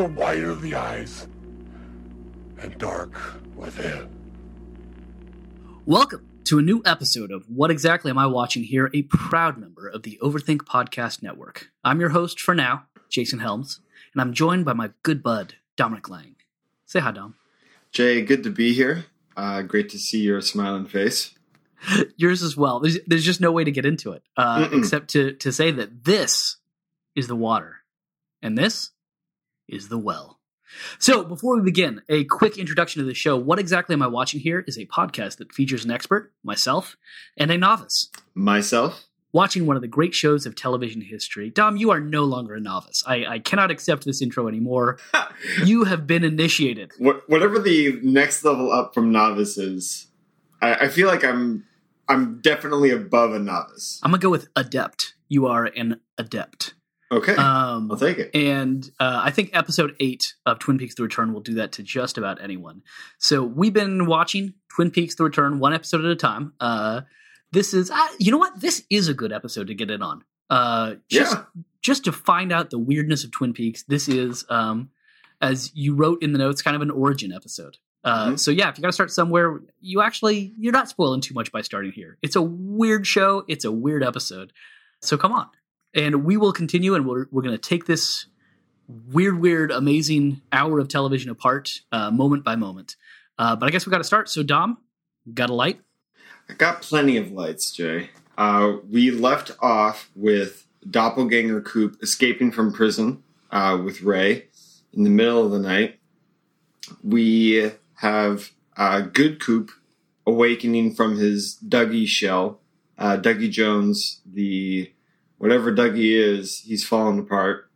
horse is the white of the eyes and dark within. Welcome to a new episode of What Exactly Am I Watching Here, a proud member of the Overthink Podcast Network. I'm your host for now, Jason Helms, and I'm joined by my good bud, Dominic Lang. Say hi, Dom. Jay, good to be here. Uh, great to see your smiling face. Yours as well. There's, there's just no way to get into it uh, except to, to say that this is the water and this is the well. So, before we begin, a quick introduction to the show. What exactly am I watching here is a podcast that features an expert, myself, and a novice Myself? watching one of the great shows of television history. Dom, you are no longer a novice. I, I cannot accept this intro anymore. you have been initiated. What, whatever the next level up from novice is, I, I feel like I'm I'm definitely above a novice. I'm gonna go with adept. You are an adept. Okay, Um, I'll take it. And uh, I think episode eight of Twin Peaks: The Return will do that to just about anyone. So we've been watching Twin Peaks: The Return one episode at a time. Uh, this is, uh, you know what? This is a good episode to get in on. Uh, just, Yeah. just to find out the weirdness of Twin Peaks. This is, um, as you wrote in the notes, kind of an origin episode. Uh, Mhm. So yeah, if you got to start somewhere, you actually you're not spoiling too much by starting here. It's a weird show. It's a weird episode. So come on, and we will continue, and we're we're going to take this weird, weird, amazing hour of television apart, uh, moment by moment. Uh, but I guess we got to start. So Dom, got a light? I got plenty of lights, Jay. Uh, we left off with Doppelganger Coop escaping from prison uh, with Ray in the middle of the night. We have uh, Good Coop awakening from his Dougie shell. Uh, Dougie Jones, the whatever Dougie is, he's falling apart.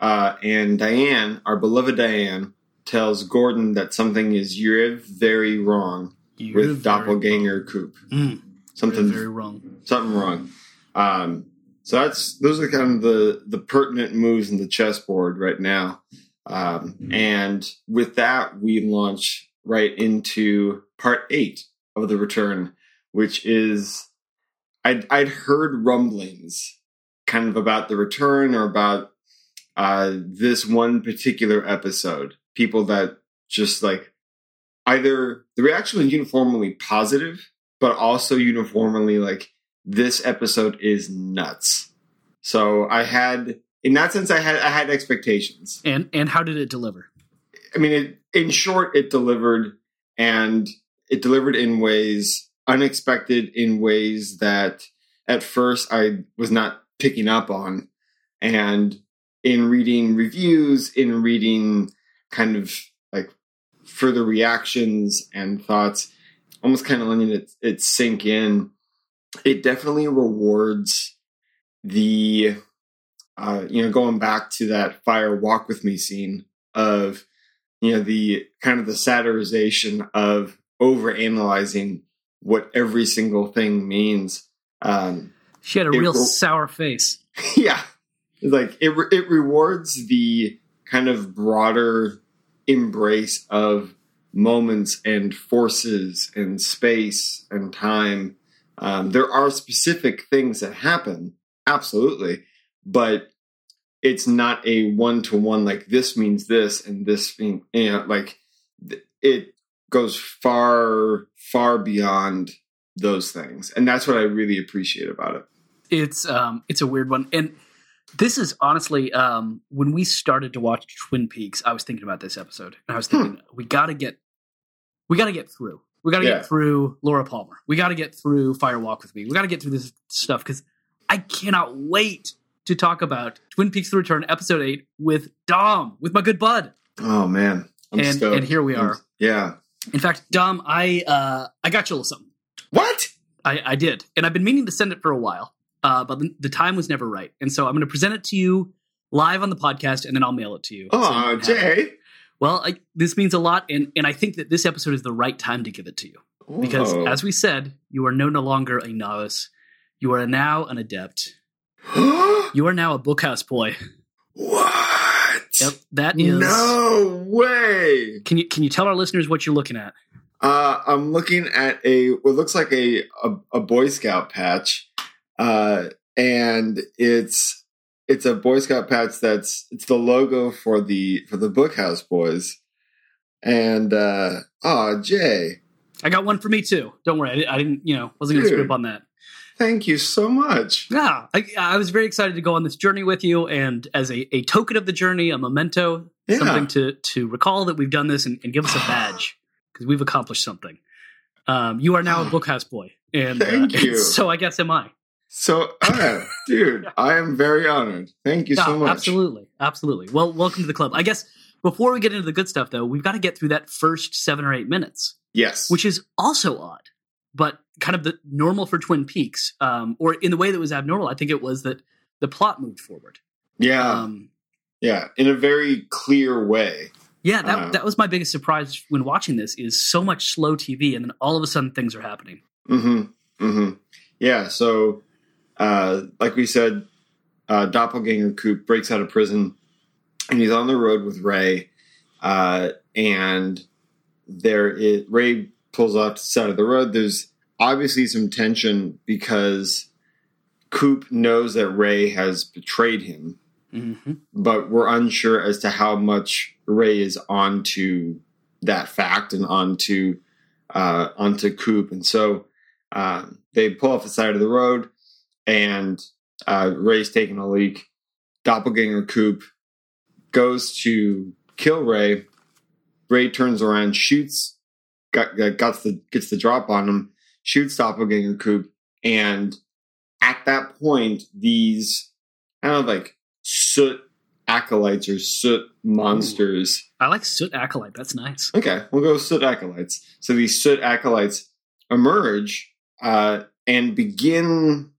Uh, and Diane, our beloved Diane, tells Gordon that something is very wrong You're with very Doppelganger Coop. Mm, Something very wrong. something wrong. Um, so that's those are kind of the the pertinent moves in the chessboard right now. Um, and with that, we launch right into part eight of the return, which is I'd I'd heard rumblings kind of about the return or about uh, this one particular episode. People that just like either the reaction was uniformly positive, but also uniformly like this episode is nuts. So I had, in that sense, I had I had expectations. And and how did it deliver? I mean, it, in short, it delivered, and it delivered in ways unexpected, in ways that at first I was not picking up on, and in reading reviews, in reading kind of like further reactions and thoughts, almost kind of letting it, it sink in. It definitely rewards the, uh, you know, going back to that fire walk with me scene of, you know, the kind of the satirization of over analyzing what every single thing means. Um, She had a It real will- sour face. yeah. Like it re- it rewards the kind of broader embrace of moments and forces and space and time. Um, there are specific things that happen absolutely but it's not a one-to-one like this means this and this mean you know like it goes far far beyond those things. And that's what i really appreciate about it It's um it's a weird one. And this is honestly um when we started to watch Twin Peaks, I was thinking about this episode. And I was thinking we got to get we got to get through. We got to Yeah. get through Laura Palmer. We got to get through Fire Walk with Me. We got to get through this stuff cuz I cannot wait to talk about Twin Peaks The Return episode 8 with Dom, with my good bud. oh man I'm And- stoked. and here we I'm- are. yeah In fact, Dom, I uh I got you a little something. what I, I did, and I've been meaning to send it for a while, uh, but the, time was never right. And so I'm going to present it to you live on the podcast, and then I'll mail it to you. So oh can it. jay Well, I, this means a lot, and and I think that this episode is the right time to give it to you because, as we said, you are no, no longer a novice. You are now an adept. You are now a bookhouse boy. what Yep, that is. no way Can you can you tell our listeners what you're looking at? Uh, I'm looking at a what looks like a a, a Boy Scout patch, uh, and it's it's a Boy Scout patch that's it's the logo for the for the Bookhouse Boys, and uh, oh Jay, I got one for me too. Don't worry, I, I didn't. You know, wasn't going to Dude. scrimp on that. thank you so much. Yeah, I, I was very excited to go on this journey with you, and as a, a token of the journey, a memento, Yeah. something to to recall that we've done this and, and give us a badge because we've accomplished something. Um, you are now a bookhouse boy, and uh, Thank you. so I guess am I. So, uh, dude, I am very honored. Thank you so much. Absolutely, absolutely. Well, welcome to the club. I guess before we get into the good stuff, though, we've got to get through that first seven or eight minutes, Yes. which is also odd, but kind of the normal for Twin Peaks, um, or in the way that was abnormal. I think it was that the plot moved forward. yeah. Um, yeah. In a very clear way. Yeah, that Uh, that was my biggest surprise when watching this is so much slow TV and then all of a sudden things are happening. Mm-hmm. Mm-hmm. Yeah. So, uh, like we said, uh, Doppelganger Coop breaks out of prison, and he's on the road with Ray. Uh, and there, is, Ray pulls off to the side of the road. There's obviously some tension because Coop knows that Ray has betrayed him, Mm-hmm. but we're unsure as to how much Ray is onto that fact and onto uh, onto Coop, and so uh, they pull off the side of the road, and uh, Ray's taking a leak. Doppelganger Coop goes to kill Ray. Ray turns around, shoots, got, got, gets the gets the drop on him, shoots Doppelganger Coop, and at that point, these kind of like soot acolytes or soot monsters. I like Soot Acolyte. That's nice. Okay, we'll go soot acolytes. So these soot acolytes emerge uh, and begin.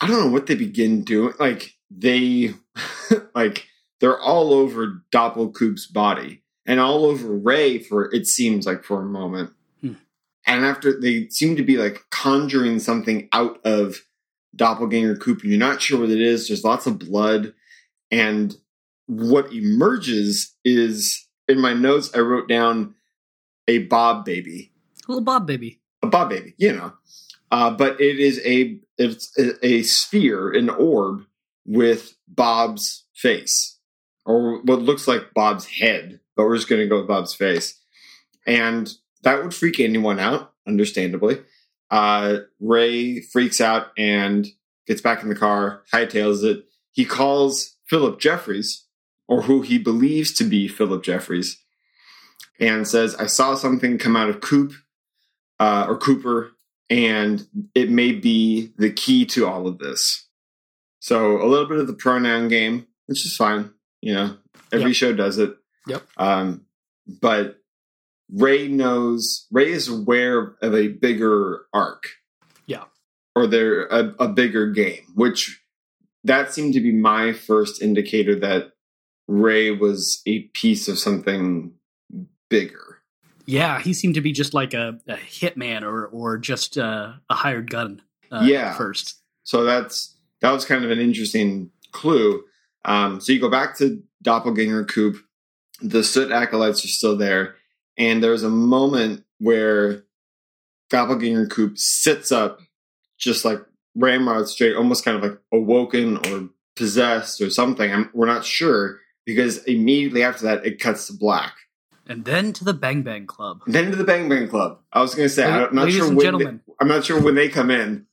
I don't know what they begin doing. Like they, like they're all over Doppelkoop's body and all over Ray for it seems like for a moment. Hmm. And after they seem to be like conjuring something out of Doppelganger Coop, and you're not sure what it is. There's lots of blood, and what emerges is in my notes. I wrote down a Bob baby, Little Bob baby. a Bob baby, you know. Uh, but it is a it's a, sphere, an orb with Bob's face, or what looks like Bob's head, but we're just going to go with Bob's face, and that would freak anyone out, understandably. Uh, Ray freaks out and gets back in the car, hightails it. He calls Philip Jeffries, or who he believes to be Philip Jeffries, and says, "I saw something come out of Coop uh, or Cooper, and it may be the key to all of this." So a little bit of the pronoun game, which is fine. You know, every Yep. show does it. Yep. Um, but Ray knows Ray is aware of a bigger arc. Yeah. Or there a, a bigger game, which that seemed to be my first indicator that Ray was a piece of something bigger. Yeah, he seemed to be just like a, a hitman or or just uh, a hired gun. Uh, Yeah. at First. So that's that was kind of an interesting clue. Um, so you go back to Doppelganger Coop. The soot acolytes are still there, and there's a moment where Doppelganger Coop sits up, just like Ramrod straight, almost kind of like awoken or possessed or something. I'm, we're not sure because immediately after that it cuts to black. And then to the Bang Bang Club. Then to the Bang Bang Club. I was going to say I'm not Ladies sure and when gentlemen, They, I'm not sure when they come in.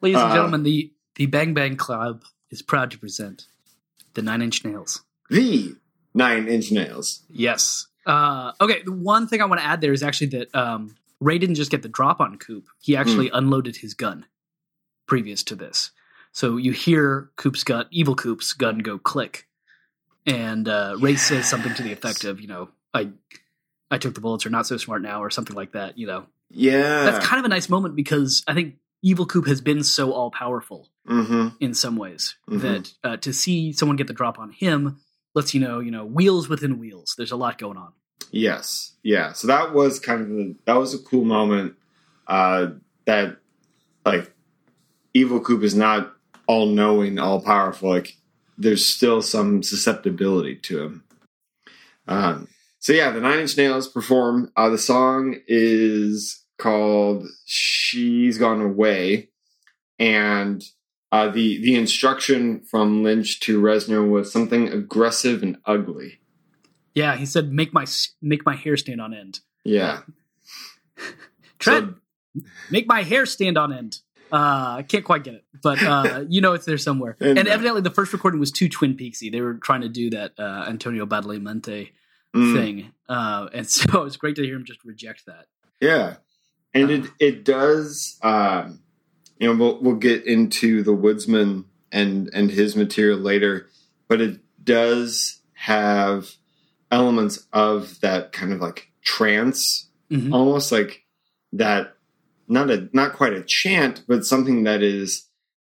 ladies and uh, gentlemen, the the Bang Bang Club is proud to present the Nine Inch Nails. The Nine Inch Nails. Yes. Uh, okay. The one thing I want to add there is actually that um, Ray didn't just get the drop on Coop; he actually unloaded his gun previous to this. So you hear Coop's gun, evil Coop's gun, go click, and uh, Ray says something to the effect of, "You know, I, I took the bullets, or not so smart now, or something like that." You know, Yeah. that's kind of a nice moment because I think evil Coop has been so all powerful mm-hmm. in some ways Mhm. that uh, to see someone get the drop on him lets you know, you know, wheels within wheels. There's a lot going on. Yes. Yeah. So that was kind of a, that was a cool moment. Uh, that like evil Coop is not all knowing, all powerful. Like there's still some susceptibility to him. Um, So yeah, the Nine Inch Nails perform. Uh, the song is called "She's Gone Away," and uh, the the instruction from Lynch to Reznor was something aggressive and ugly. Yeah, he said, "Make my make my hair stand on end." Yeah, Trent, so, make my hair stand on end. Uh, I can't quite get it, but uh, you know it's there somewhere. and, and, evidently, the first recording was too Twin Peaksy. They were trying to do that uh, Antonio Badalamenti mm. thing, uh, and so it's great to hear him just reject that. Yeah, and it uh. it does. Um, you know, we'll we'll get into the Woodsman and and his material later, but it does have elements of that kind of like trance, mm-hmm. almost like that. Not a not quite a chant, but something that is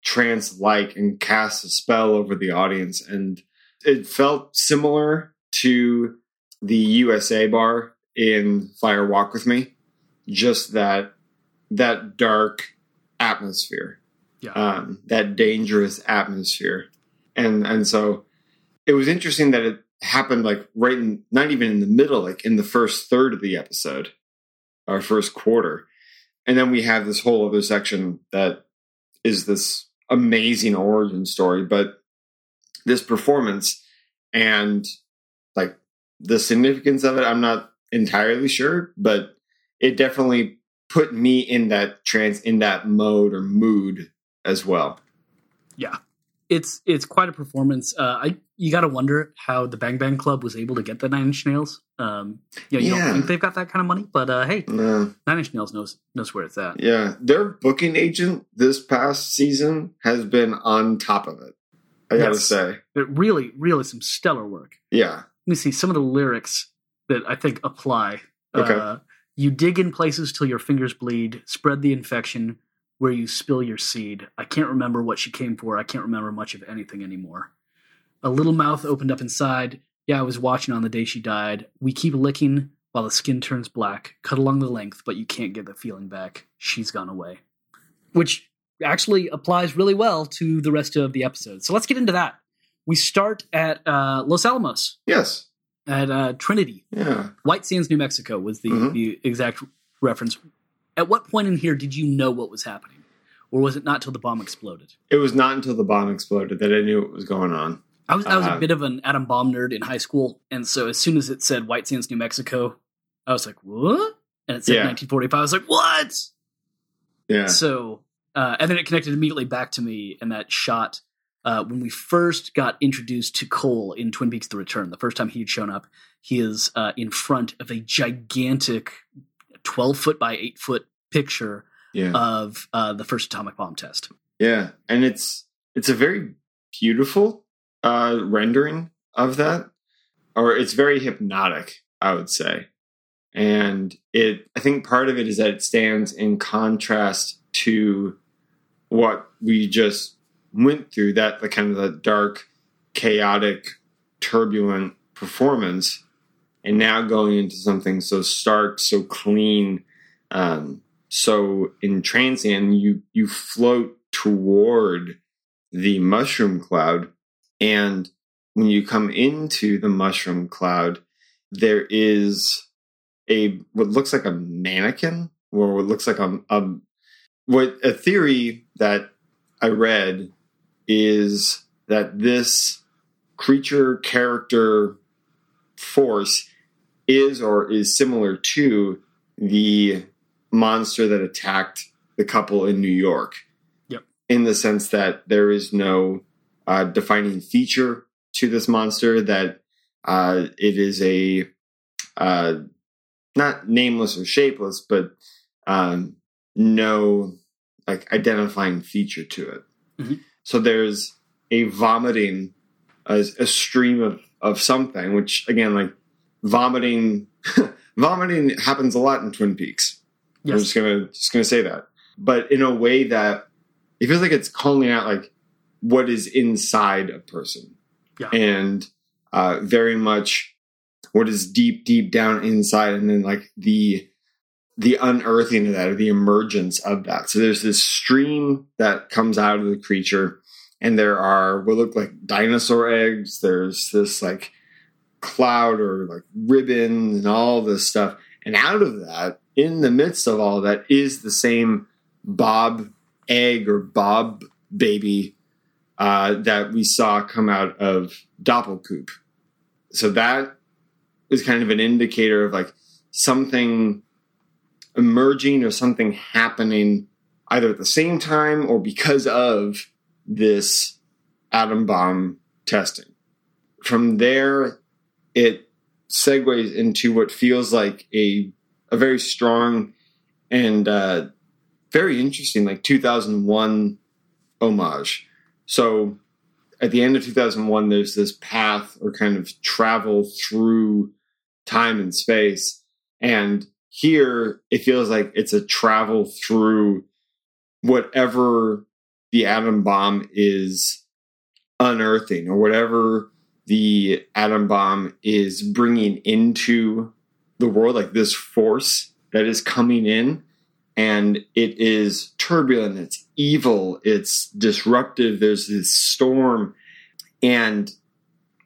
trance like and casts a spell over the audience, and it felt similar to the USA bar in Fire Walk with Me. Just that that dark atmosphere. Yeah. Um, that dangerous atmosphere. And and so it was interesting that it happened like right in not even in the middle, like in the first third of the episode, our first quarter. And then we have this whole other section that is this amazing origin story, but this performance and the significance of it, I'm not entirely sure, but it definitely put me in that trance, in that mode or mood as well. Yeah, it's it's quite a performance. Uh, I you got to wonder how the Bang Bang Club was able to get the Nine Inch Nails. Um, you, know, you yeah. don't think they've got that kind of money, but uh, hey, no. Nine Inch Nails knows knows where it's at. Yeah, their booking agent this past season has been on top of it. I yes. gotta say, it really, really some stellar work. Yeah, let me see some of the lyrics that I think apply. Okay. Uh, you dig in places till your fingers bleed, spread the infection where you spill your seed. I can't remember what she came for. I can't remember much of anything anymore. A little mouth opened up inside. Yeah, I was watching on the day she died. We keep licking while the skin turns black. Cut along the length, but you can't get the feeling back. She's gone away. Which actually applies really well to the rest of the episode. So let's get into that. We start at uh, Los Alamos. Yes at uh, Trinity. Yeah. White Sands, New Mexico was the, mm-hmm. the exact reference. At what point in here did you know what was happening? Or was it not till the bomb exploded? It was not until the bomb exploded that I knew what was going on. I was I was uh, a bit of an atom bomb nerd in high school, and so as soon as it said White Sands, New Mexico, I was like, "What?" And it said yeah. 1945. I was like, "What?" Yeah. So, uh, and then it connected immediately back to me, and that shot uh, when we first got introduced to Cole in Twin Peaks: The Return, the first time he had shown up, he is uh, in front of a gigantic, twelve foot by eight foot picture yeah. of uh, the first atomic bomb test. Yeah, and it's it's a very beautiful uh, rendering of that, or it's very hypnotic, I would say. And it, I think part of it is that it stands in contrast to what we just went through that the kind of the dark, chaotic, turbulent performance, and now going into something so stark, so clean, um, so entrancing, you you float toward the mushroom cloud, and when you come into the mushroom cloud, there is a what looks like a mannequin, or what looks like a, a what a theory that I read is that this creature character force is or is similar to the monster that attacked the couple in New York. Yep. In the sense that there is no uh, defining feature to this monster, that uh, it is a uh, not nameless or shapeless, but um, no like identifying feature to it. Mm-hmm. So there's a vomiting, a, a stream of, of something, which again, like vomiting, vomiting happens a lot in Twin Peaks. Yes. I'm just gonna just gonna say that, but in a way that it feels like it's calling out like what is inside a person, yeah. and uh, very much what is deep, deep down inside, and then like the the unearthing of that or the emergence of that. So there's this stream that comes out of the creature, and there are what look like dinosaur eggs. There's this like cloud or like ribbons and all this stuff. And out of that, in the midst of all that, is the same Bob egg or Bob baby uh, that we saw come out of Doppelkoop. So that is kind of an indicator of like something emerging or something happening either at the same time or because of this atom bomb testing. From there, it segues into what feels like a a very strong and uh, very interesting, like 2001 homage. So at the end of 2001, there's this path or kind of travel through time and space. And here it feels like it's a travel through whatever the atom bomb is unearthing or whatever the atom bomb is bringing into the world, like this force that is coming in. And it is turbulent, it's evil, it's disruptive. There's this storm. And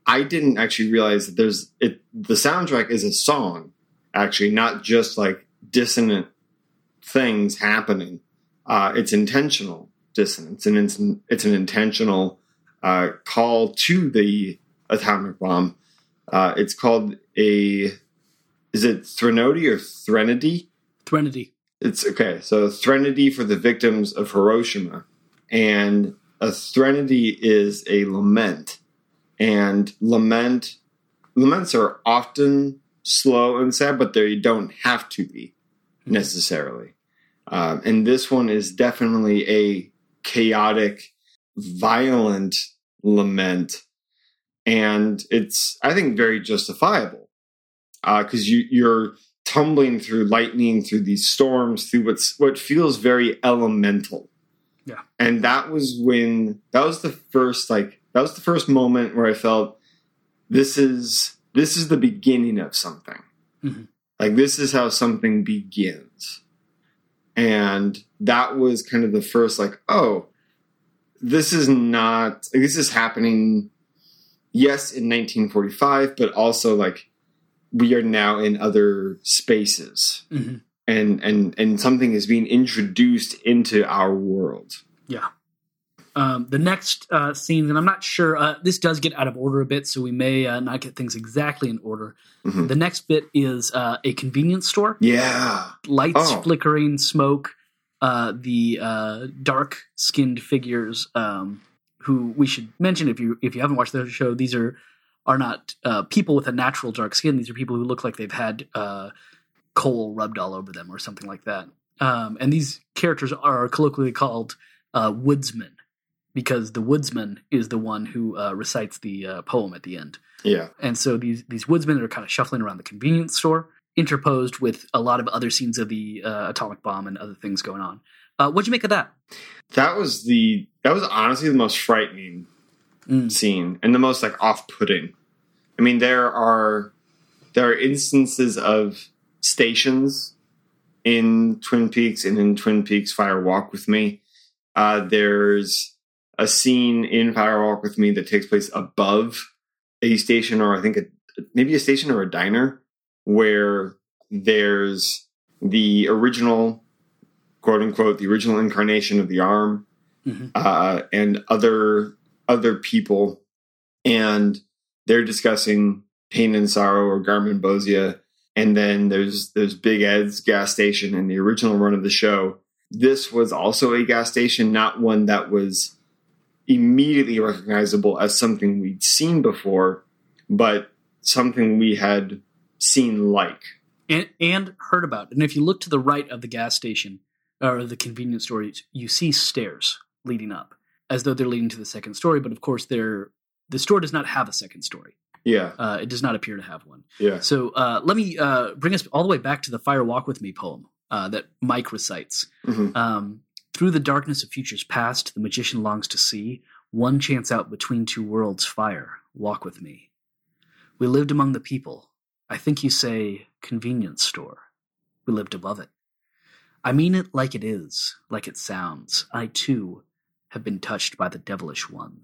I didn't actually realize that there's it the soundtrack is a song, actually, not just like dissonant things happening. Uh, it's intentional dissonance and it's, it's an intentional uh, call to the atomic bomb. Uh, it's called a is it Threnody or Threnody? Threnody. It's okay. So Threnody for the victims of Hiroshima, and a Threnody is a lament, and lament laments are often slow and sad, but they don't have to be necessarily. Um, and this one is definitely a chaotic, violent lament, and it's I think very justifiable because uh, you you're tumbling through lightning, through these storms, through what's what feels very elemental. Yeah, and that was when that was the first like that was the first moment where I felt this is this is the beginning of something. Mm-hmm. Like this is how something begins. And that was kind of the first like, oh, this is not like, this is happening yes in 1945, but also like we are now in other spaces. Mm-hmm. And and and something is being introduced into our world. Yeah. Um, the next uh, scene, and I'm not sure, uh, this does get out of order a bit, so we may uh, not get things exactly in order. Mm-hmm. The next bit is uh, a convenience store. Yeah. Lights oh. flickering, smoke, uh, the uh, dark skinned figures, um, who we should mention if you if you haven't watched the show, these are are not people with a natural dark skin. These are people who look like they've had coal rubbed all over them or something like that. Um, and these characters are colloquially called woodsmen because the woodsman is the one who uh, recites the uh, poem at the end. Yeah. And so these these woodsmen are kind of shuffling around the convenience store, interposed with a lot of other scenes of the uh, atomic bomb and other things going on. Uh, what'd you make of that? That was the that was honestly the most frightening mm. scene and the most like off putting. I mean, there are there are instances of stations in Twin Peaks and in Twin Peaks Fire Walk with Me. Uh, there's a scene in Fire Walk with Me that takes place above a station, or I think a, maybe a station or a diner, where there's the original, quote unquote, the original incarnation of the arm, mm-hmm. uh, and other other people, and they're discussing pain and sorrow or Garmonbozia. And then there's there's Big Ed's gas station in the original run of the show. This was also a gas station, not one that was immediately recognizable as something we'd seen before, but something we had seen like. And, and heard about. And if you look to the right of the gas station or the convenience store, you see stairs leading up as though they're leading to the second story. But of course, they're, the store does not have a second story. Yeah. Uh, it does not appear to have one. Yeah. So uh, let me uh, bring us all the way back to the Fire Walk With Me poem uh, that Mike recites. Mm-hmm. Um, through the darkness of futures past, the magician longs to see one chance out between two worlds fire. Walk with me. We lived among the people. I think you say convenience store. We lived above it. I mean it like it is, like it sounds. I too have been touched by the devilish one.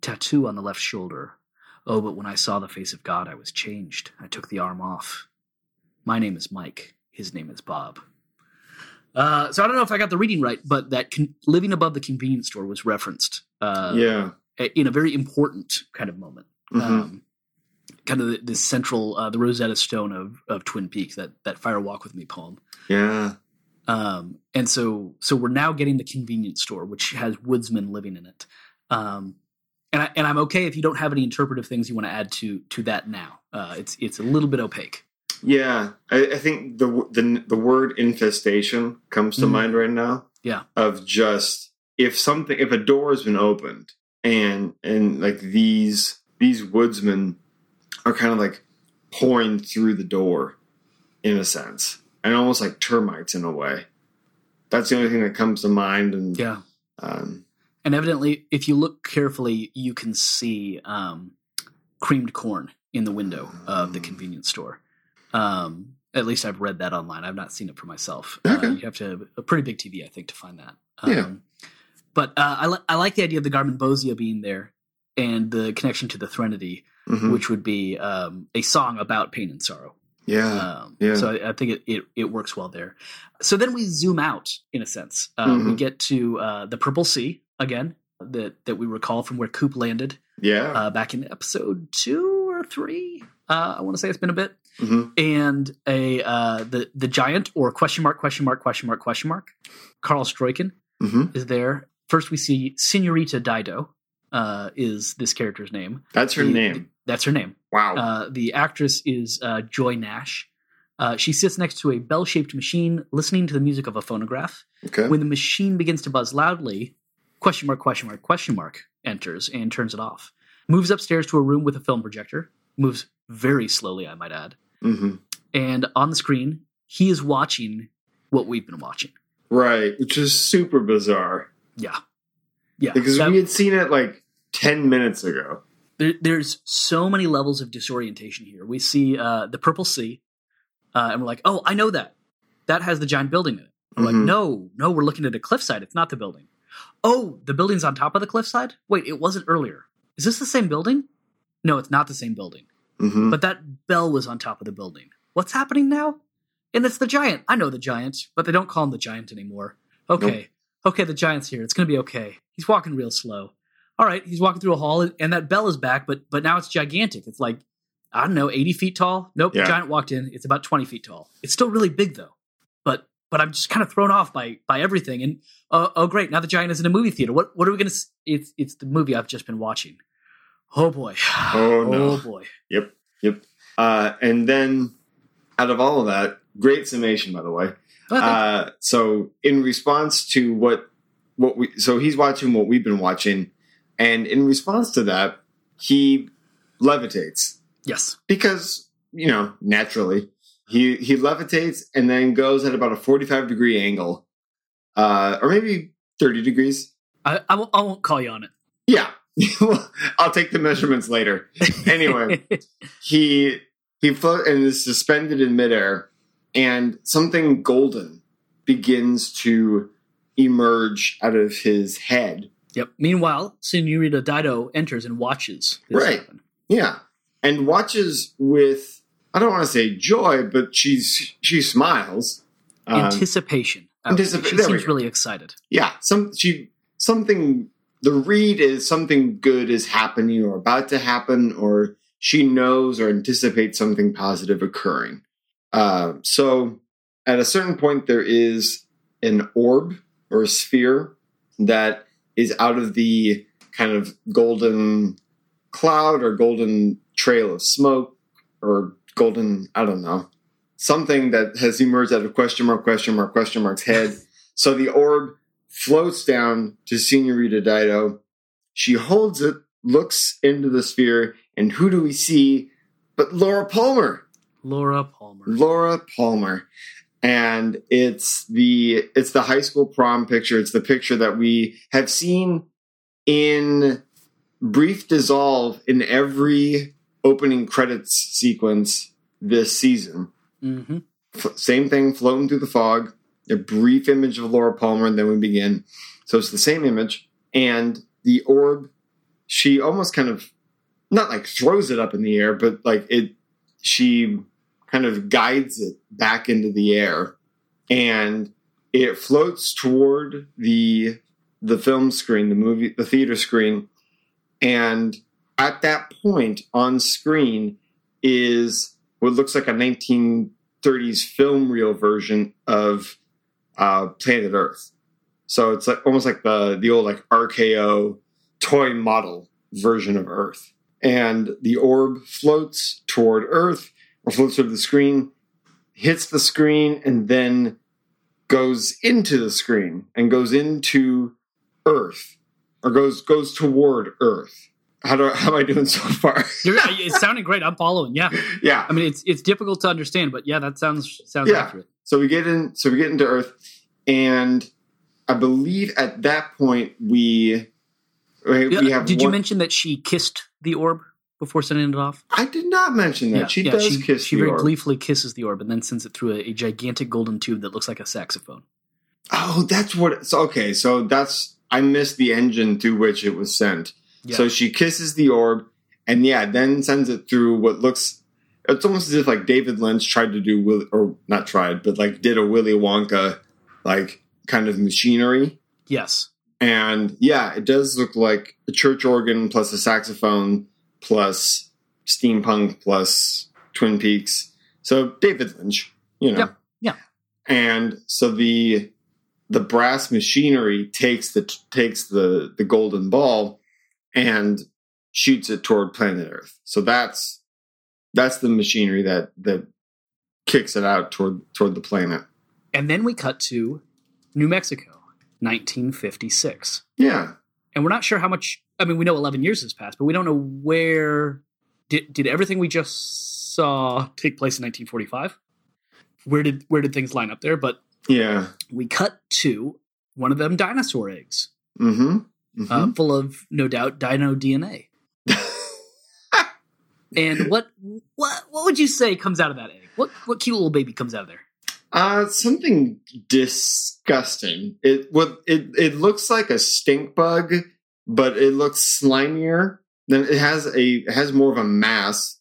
Tattoo on the left shoulder, Oh, but when I saw the face of God, I was changed. I took the arm off. My name is Mike. His name is Bob. Uh, so I don't know if I got the reading right, but that con- living above the convenience store was referenced uh, yeah. in a very important kind of moment. Mhm. Um, kind of the, the central, uh, the Rosetta Stone of, of Twin Peaks, that that Fire Walk with Me poem. Yeah. Um, and so so we're now getting the convenience store, which has woodsmen living in it. Um, and I, and I'm okay if you don't have any interpretive things you want to add to to that now. Uh, it's it's a little bit opaque. Yeah, I, I think the the the word infestation comes to Mhm. mind right now. Yeah. of just if something if a door has been opened and and like these these woodsmen are kind of like pouring through the door in a sense and almost like termites in a way. That's the only thing that comes to mind. And Yeah. um, And evidently, if you look carefully, you can see um, creamed corn in the window of the convenience store. Um, at least I've read that online. I've not seen it for myself. Uh, Okay. you have to have a pretty big TV, I think, to find that. Yeah. Um, but uh, I, li- I like the idea of the Garmonbozia being there and the connection to the Threnody, mhm. which would be um, a song about pain and sorrow. yeah, Um, yeah. So I, I think it, it, it works well there. So then we zoom out in a sense. Uh, We Mhm. get to uh, the Purple Sea again that that we recall from where Coop landed yeah. uh, back in episode two or three. Uh, I want to say it's been a bit. Mhm. And a uh, the the giant or question mark question mark question mark question mark Carel Struycken Mhm. is there. First we see Senorita Dido uh, is this character's name. That's her The- name. That's her name. Wow. Uh, the actress is uh, Joy Nash. Uh, she sits next to a bell shaped machine, listening to the music of a phonograph. okay. When the machine begins to buzz loudly, question mark, question mark, question mark enters and turns it off. Moves upstairs to a room with a film projector. Moves very slowly, I might add. hmm And on the screen, he is watching what we've been watching. Right, which is super bizarre Yeah. Yeah. because That- we had seen it like ten minutes ago. there, there's so many levels of disorientation here. We see uh, the purple sea, uh, and we're like, "Oh, I know that. That has the giant building in it." We're like. "No, no, we're looking at a cliffside. It's not the building." Oh, the building's on top of the cliffside. Wait, it wasn't earlier. Is this the same building? No, it's not the same building. Hmm But that bell was on top of the building. What's happening now? And it's the giant. I know the giant, but they don't call him the giant anymore. Okay. Okay, the giant's here. It's going to be okay. He's walking real slow. All right, he's walking through a hall and that bell is back, but but now it's gigantic. It's like I don't know, 80 feet tall. Nope, Yeah. the giant walked in. It's about 20 feet tall. It's still really big though. But but I'm just kind of thrown off by by everything and uh, oh great, now the giant is in a movie theater. What what are we going to it's it's the movie I've just been watching. Oh boy. Oh, no. Oh boy. Yep, yep. Uh, and then, out of all of that, great summation, by the way. Oh. Uh, so, in response to what what we, so he's watching what we've been watching, and in response to that, he levitates yes. because you know naturally he he levitates and then goes at about a forty five degree angle, uh, or maybe thirty degrees. I, I, won't, I won't call you on it. I'll take the measurements later. Anyway. he he float and is suspended in midair, and something golden begins to emerge out of his head. yep. Meanwhile, Senorita Dido enters and watches this Right. happen. Yeah, and watches with I don't want to say joy, but she's she smiles. Um, Anticipation. Anticipa- she seems really excited. yeah, some she something. The read is something good is happening or about to happen, or she knows or anticipates something positive occurring. Uh, so, at a certain point, there is an orb or a sphere that is out of the kind of golden cloud or golden trail of smoke or golden, I don't know, something that has emerged out of question mark, question mark, question mark's head. so the orb floats down to Senorita Dido. She holds it, looks into the sphere, and who do we see but Laura Palmer? Laura Palmer. Laura Palmer. And it's the it's the high school prom picture. It's the picture that we have seen in brief dissolve in every opening credits sequence this season. hmm F- same thing floating through the fog a brief image of laura palmer and then we begin. So it's the same image and the orb she almost kind of not like throws it up in the air, but like it she kind of guides it back into the air. And it floats toward the the film screen, the movie the theater screen, and at that point on screen is what looks like a 1930s film reel version of uh, Planet Earth. So it's like almost like the the old like RKO toy model version of Earth. And the orb floats toward Earth or floats over the screen, hits the screen, and then goes into the screen and goes into Earth or goes goes toward Earth. How do how am I doing so far? It's sounding great. I'm following. Yeah. yeah. I mean, it's it's difficult to understand, but yeah, that sounds sounds Yeah. accurate. So we get in. So we get into Earth, and I believe at that point we we, Yeah, have. did you mention that she kissed the orb before sending it off? I did not mention that. she does she, kiss She very orb. gleefully kisses the orb and then sends it through a, a gigantic golden tube that looks like a saxophone. Oh, that's what. So okay, so that's I missed the engine through which it was sent. Yeah. So she kisses the orb, and yeah, then sends it through what looks. It's almost as if like David Lynch tried to do Will or not tried, but like did a Willy Wonka like kind of machinery. yes. And yeah, it does look like a church organ plus a saxophone plus steampunk plus Twin Peaks. So David Lynch, you know. Yeah. And so the the brass machinery takes the takes the the golden ball and shoots it toward planet Earth. So that's that's the machinery that that kicks it out toward toward the planet. And then we cut to New Mexico, 1956. Yeah. And we're not sure how much. I mean, we know 11 years has passed, but we don't know where. Did, did everything we just saw take place in 1945? Where did where did things line up there? But Yeah. we cut to one of them dinosaur eggs, mm-hmm. Mm-hmm. uh, full of no doubt dino DNA. And what what what would you say comes out of that egg? What what cute little baby comes out of there? Uh, something disgusting. It what it it looks like a stink bug, but it looks slimier. Then it has a it has more of a mass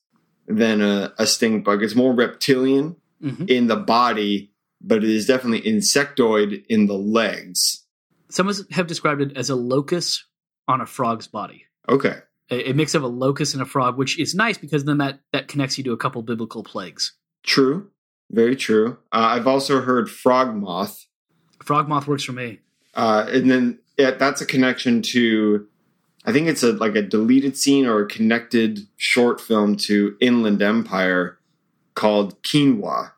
than a, a stink bug. It's more reptilian hmm in the body, but it is definitely insectoid in the legs. Some of us have described it as a locust on a frog's body. Okay. A, a mix of a locust and a frog, which is nice because then that that connects you to a couple biblical plagues. True. Very true. Uh, I've also heard frog moth. Frog moth works for me. Uh, and then yeah, that's a connection to I think it's a like a deleted scene or a connected short film to Inland Empire called Quinoa.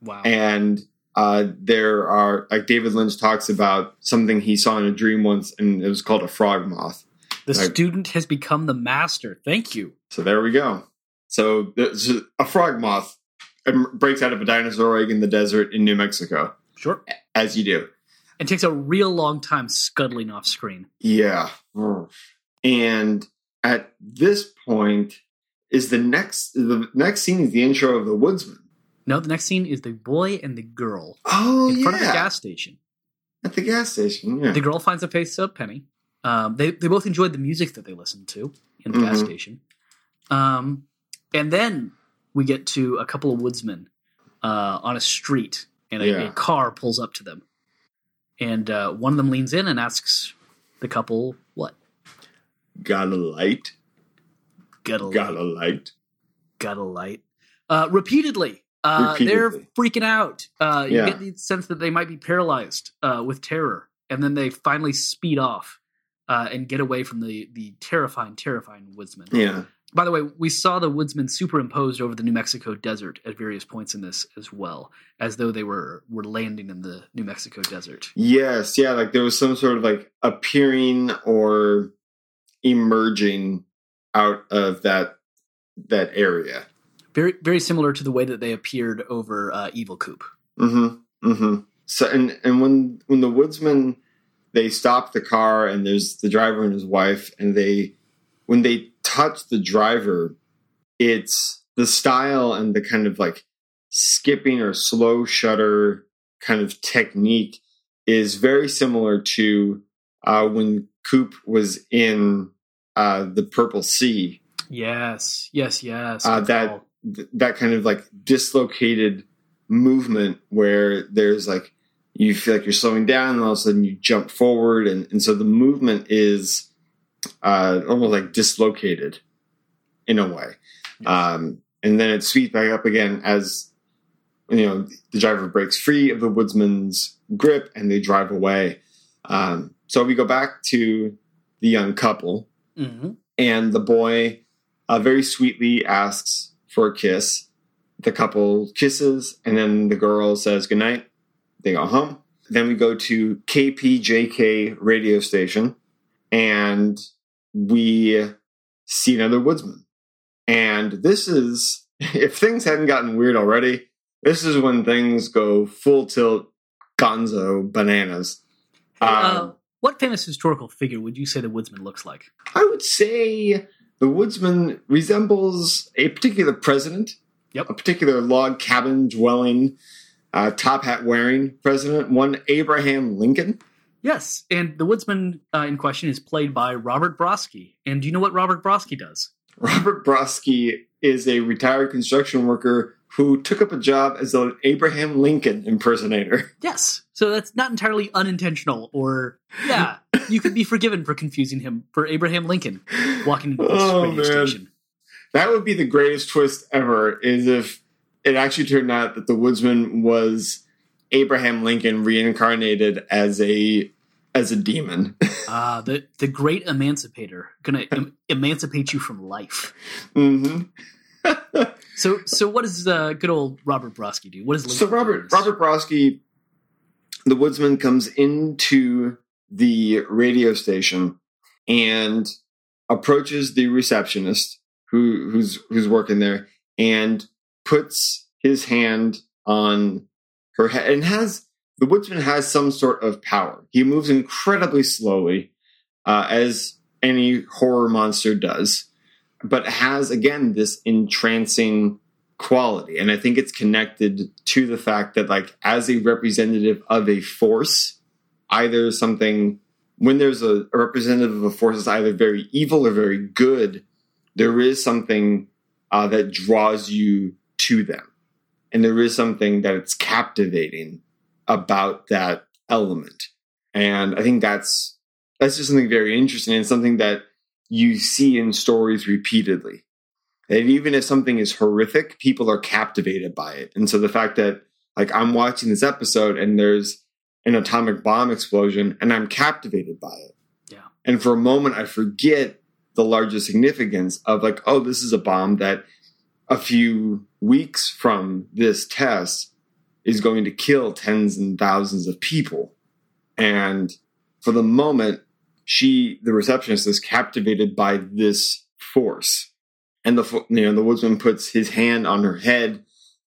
Wow. And uh, there are like David Lynch talks about something he saw in a dream once, and it was called a frog moth. the like- student has become the master. Thank you. So there we go. So a frog moth um, breaks out of a dinosaur egg in the desert in New Mexico, Sure. as you do. It takes a real long time scuttling off screen. Yeah. And at this point is the next the next scene is the intro of the woodsman. No, the next scene is the boy and the girl Oh in yeah. front of the gas station. At the gas station, yeah. The girl finds a face of Penny. Um, they they both enjoyed the music that they listened to in the gas Mhm. station. Um, and then we get to a couple of woodsmen uh, on a street, and a, Yeah. a car pulls up to them. And uh, one of them leans in and asks the couple, "What? Got a light. Got a Got light? a light. Got a light?" Uh, repeatedly. Uh, They're freaking out. Uh, you Yeah. get the sense that they might be paralyzed uh, with terror, and then they finally speed off uh, and get away from the the terrifying, terrifying woodsman. Yeah. By the way, we saw the woodsman superimposed over the New Mexico desert at various points in this as well, as though they were were landing in the New Mexico desert. Yes, yeah, like there was some sort of like appearing or emerging out of that that area. Very very similar to the way that they appeared over uh, Evil Coop. Mm-hmm. Mm-hmm. So and and when when the woodsman they stop the car and there's the driver and his wife and they when they touch the driver, it's the style and the kind of like skipping or slow shutter kind of technique is very similar to uh, when Coop was in uh, the Purple Sea Yes, yes, yes. Uh, that. Th- that kind of like dislocated movement where there's like you feel like you're slowing down and all of a sudden you jump forward and, and so the movement is uh, almost like dislocated in a way. Um, and then it sweeps back up again as you know the driver breaks free of the woodsman's grip and they drive away. Um, so we go back to the young couple Mhm. and the boy uh, very sweetly asks for a kiss. The couple kisses, and then the girl says goodnight. They go home. Then we go to KPJK radio station, and we see another woodsman. And this is, if things hadn't gotten weird already, this is when things go full tilt, gonzo, bananas. Um, uh, what famous historical figure would you say the woodsman looks like? I would say the woodsman resembles a particular president, Yep. a particular log cabin dwelling, uh, top hat wearing president, one Abraham Lincoln. Yes, and the woodsman uh, in question is played by Robert Broski. And do you know what Robert Broski does? Robert Broski is a retired construction worker who took up a job as an Abraham Lincoln impersonator. Yes. So that's not entirely unintentional, or yeah, you could be forgiven for confusing him for Abraham Lincoln walking into this Oh, radio man. station. That would be the greatest twist ever, is if it actually turned out that the woodsman was Abraham Lincoln reincarnated as a as a demon. Ah, the the great emancipator, gonna em- emancipate you from life. hmm So, so what does uh, good old Robert Broski do? What is Lincoln so Robert? Robert Broski, the woodsman, comes into the radio station and approaches the receptionist who who's who's working there and puts his hand on her head and has the woodsman has some sort of power. He moves incredibly slowly, uh, as any horror monster does, but has again this entrancing quality. And I think it's connected to the fact that, like, as a representative of a force, either something when there's a, a representative of a force that's either very evil or very good, there is something uh, that draws you to them. And there is something that it's captivating about that element. And I think that's that's just something very interesting and something that you see in stories repeatedly. And even if something is horrific, people are captivated by it. And so the fact that like I'm watching this episode and there's an atomic bomb explosion and I'm captivated by it. Yeah. And for a moment I forget the larger significance of like, oh, this is a bomb that a few weeks from this test is going to kill tens and thousands of people. And for the moment, she, the receptionist, is captivated by this force. And the you know the woodsman puts his hand on her head,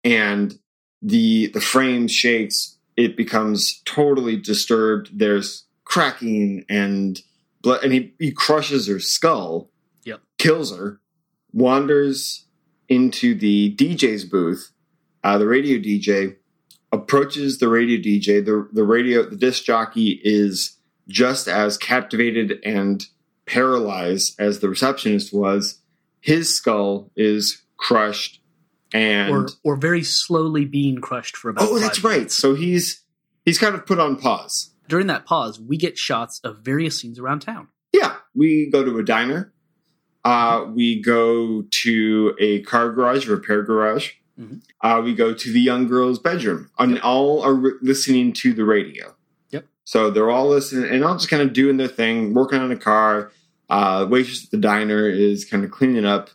and the the frame shakes. It becomes totally disturbed. There's cracking and blood, and he, he crushes her skull. Yep. Kills her. Wanders into the DJ's booth. Uh, the radio DJ approaches the radio DJ. The the radio the disc jockey is just as captivated and paralyzed as the receptionist was. His skull is crushed, and or or very slowly being crushed for about. oh, that's right. minutes. So he's he's kind of put on pause. During that pause, we get shots of various scenes around town. Yeah, we go to a diner. Uh, we go to a car garage, repair garage. Mhm. Uh, we go to the young girl's bedroom, and all are re- listening to the radio. Yep. So they're all listening, and all just kind of doing their thing, working on a car. Uh, waitress at the diner is kind of cleaning up.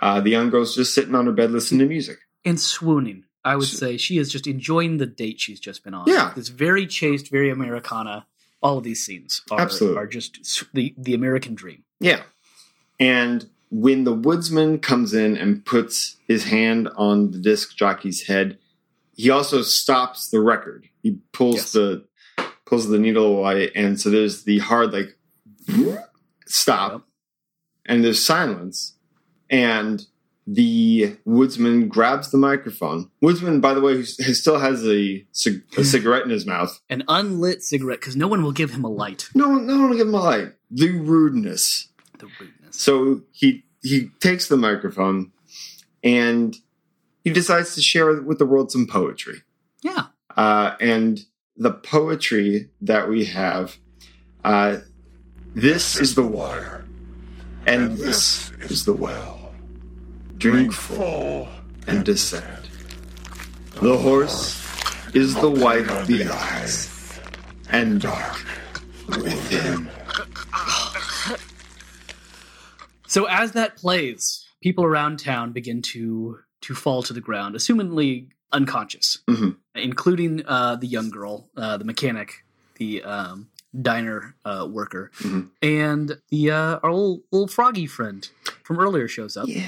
Uh, the young girl's just sitting on her bed listening to music. and swooning. I would say she is just enjoying the date she's just been on. Yeah. it's very chaste, very Americana. All of these scenes are, Absolutely. are just the the American dream. Yeah. And when the woodsman comes in and puts his hand on the disc jockey's head, he also stops the record. He pulls Yes. the pulls the needle away, and so there's the hard like stop, Yep. and there's silence, and the woodsman grabs the microphone. Woodsman, by the way, who still has a, cig- a cigarette in his mouth. An unlit cigarette because no one will give him a light. No, one- no one will give him a light. The rudeness. The rudeness. So he he takes the microphone and he decides to share with the world some poetry. Yeah. Uh, and the poetry that we have, uh, this is the water, and this is the well. Drink full and descend. The horse is the white of the eyes, and dark within. So as that plays, people around town begin to to fall to the ground, assumingly unconscious, Mhm. including uh, the young girl, uh, the mechanic, the um, diner uh, worker, Mhm. and the uh, our little, little froggy friend from earlier shows up. Yeah.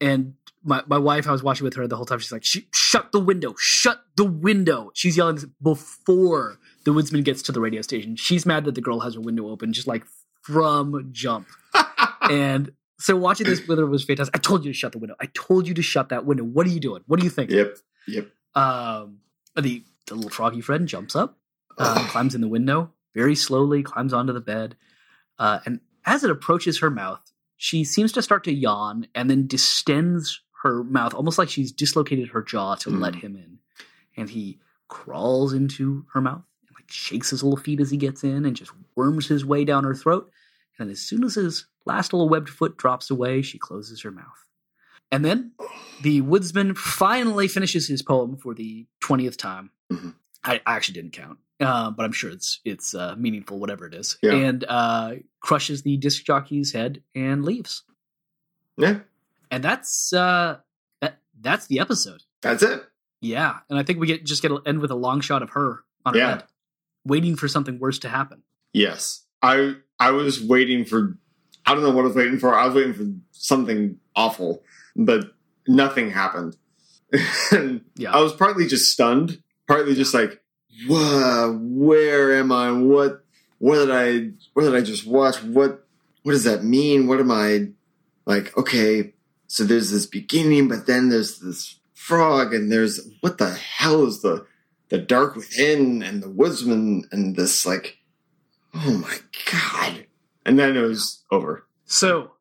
And my, my wife, I was watching with her the whole time. She's like, "Sh- "Shut the window! Shut the window!" She's yelling before the woodsman gets to the radio station. She's mad that the girl has her window open, just like from jump. and so watching this with her was fantastic. I told you to shut the window. I told you to shut that window. What are you doing? What do you think? Yep. Yep. Um, the the little froggy friend jumps up, uh, climbs in the window very slowly, climbs onto the bed, uh, and as it approaches her mouth, she seems to start to yawn and then distends her mouth, almost like she's dislocated her jaw to let him in. And he crawls into her mouth and like shakes his little feet as he gets in and just worms his way down her throat. And as soon as his last little webbed foot drops away, she closes her mouth. And then the woodsman finally finishes his poem for the twentieth time. Mhm. I, I actually didn't count, uh, but I'm sure it's it's uh, meaningful, whatever it is. Yeah. And uh, crushes the disc jockey's head and leaves. Yeah. And that's uh, that that's the episode. That's it. Yeah, and I think we get just get to end with a long shot of her on her Yeah. bed, waiting for something worse to happen. Yes. I I was waiting for I don't know what I was waiting for. I was waiting for something awful, but nothing happened. Yeah. I was partly just stunned, partly just like, where am I? What what did I what did I just watch? What what does that mean? What am I like, okay, so there's this beginning, but then there's this frog, and there's what the hell is the the dark within and the woodsman and this like oh my god and then it was over So,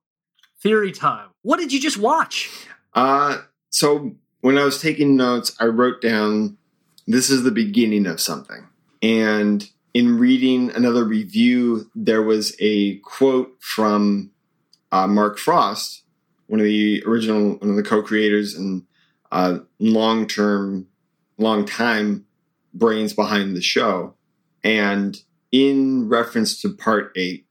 theory time. What did you just watch? uh so when i was taking notes i wrote down this is the beginning of something. And in reading another review there was a quote from uh, mark frost one of the original one of the co-creators and uh, long-term long time brains behind the show. And in reference to part eight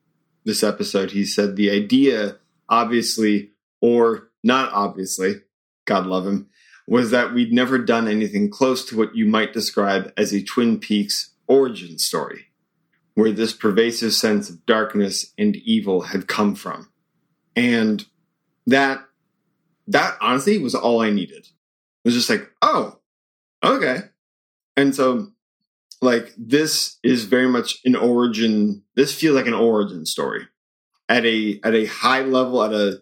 this episode he said the idea obviously or not obviously god love him was that we'd never done anything close to what you might describe as a twin peaks origin story where this pervasive sense of darkness and evil had come from. And that that honestly was all i needed. It was just like oh okay. And so like this is very much an origin this feels like an origin story at a at a high level at a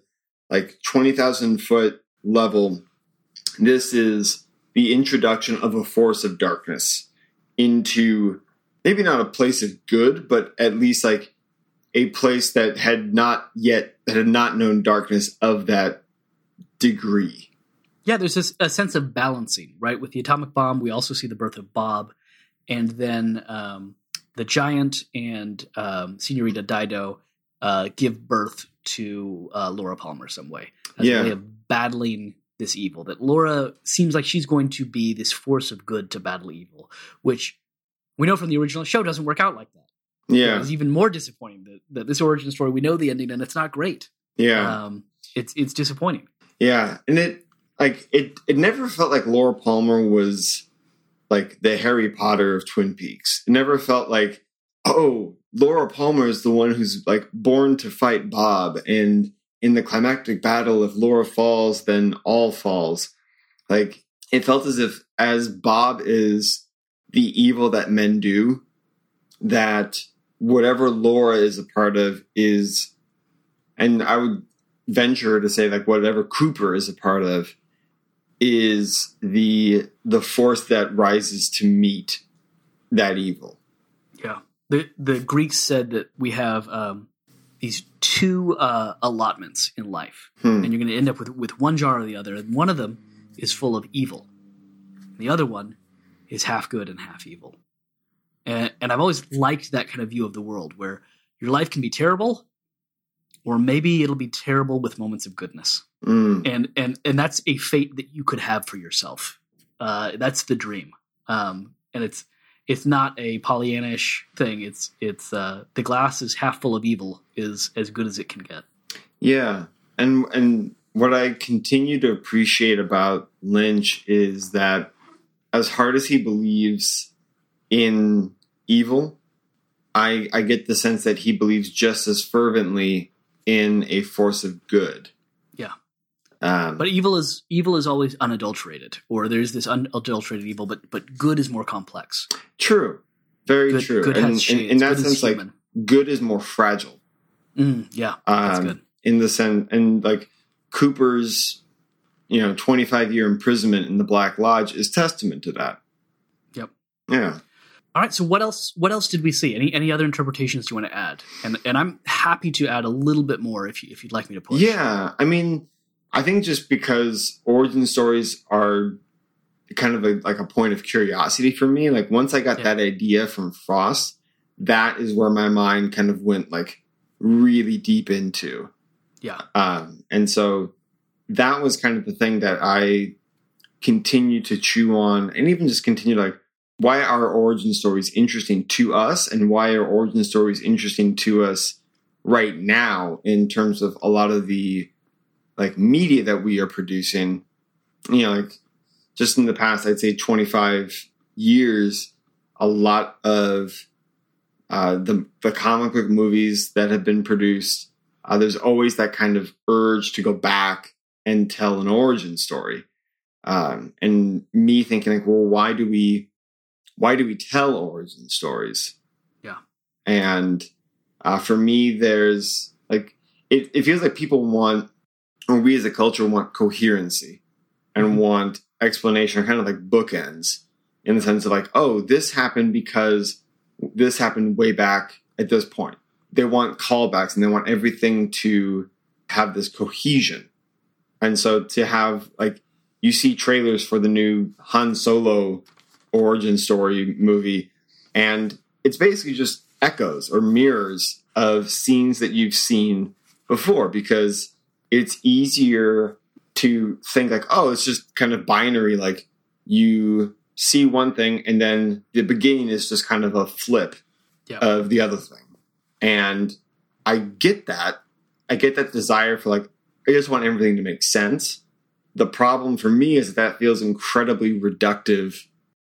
like 20,000 foot level this is the introduction of a force of darkness into maybe not a place of good but at least like a place that had not yet that had not known darkness of that degree Yeah, there's this a sense of balancing, right? With the atomic bomb, we also see the birth of Bob, and then um, the giant and um, Senorita Dido uh, give birth to uh, Laura Palmer some way. As Yeah. a way of battling this evil. That Laura seems like she's going to be this force of good to battle evil, which we know from the original show doesn't work out like that. yeah It's even more disappointing that, that this origin story, we know the ending and it's not great. yeah Um, it's it's disappointing. Yeah, and it like it it never felt like Laura Palmer was like the Harry Potter of Twin Peaks. It never felt like oh, Laura Palmer is the one who's like born to fight Bob and in the climactic battle if Laura falls then all falls. Like it felt as if as Bob is the evil that men do that whatever Laura is a part of is and I would venture to say like whatever Cooper is a part of is the the force that rises to meet that evil. Yeah. The the Greeks said that we have um, these two uh, allotments in life, Hmm. and you're going to end up with with one jar or the other. And one of them is full of evil. The other one is half good and half evil. And, and I've always liked that kind of view of the world, where your life can be terrible, or maybe it'll be terrible with moments of goodness. Mm. And and and that's a fate that you could have for yourself. Uh, that's the dream. Um, and it's it's not a Pollyannish thing. It's it's uh, the glass is half full of evil is as good as it can get. Yeah, and and what I continue to appreciate about Lynch is that as hard as he believes in evil, I I get the sense that he believes just as fervently in a force of good. Um, But evil is evil is always unadulterated, or there's this unadulterated evil, but but good is more complex. true, very Good, true. good and, has in- in that good sense, like human. good is more fragile. Mm, yeah, that's um, good. in the sense and like cooper's you know 25 year imprisonment in the black lodge is testament to that Yep. yeah All right. So what else? What else did we see? Any any other interpretations you want to add? And and I'm happy to add a little bit more if you if you'd like me to push. yeah i mean i think just because origin stories are kind of a, like a point of curiosity for me like once i got Yeah. that idea from frost that is where my mind kind of went like really deep into Yeah. Um, and so that was kind of the thing that I continue to chew on and even just continue like, why are origin stories interesting to us and why are origin stories interesting to us right now in terms of a lot of the like media that we are producing you know like just in the past i'd say 25 years a lot of uh, the the comic book movies that have been produced uh, there's always that kind of urge to go back and tell an origin story um, and me thinking like well why do we why do we tell origin stories Yeah. and uh, for me there's like it, it feels like people want or we as a culture want coherency and Mhm. want explanation kind of like bookends in the sense of like oh this happened because this happened way back at this point they want callbacks and they want everything to have this cohesion. And so to have like you see trailers for the new Han Solo origin story movie and it's basically just echoes or mirrors of scenes that you've seen before because it's easier to think like oh it's just kind of binary like you see one thing and then the beginning is just kind of a flip Yeah. of the other thing and I get that. I get that desire for like, I just want everything to make sense. The problem for me is that, that feels incredibly reductive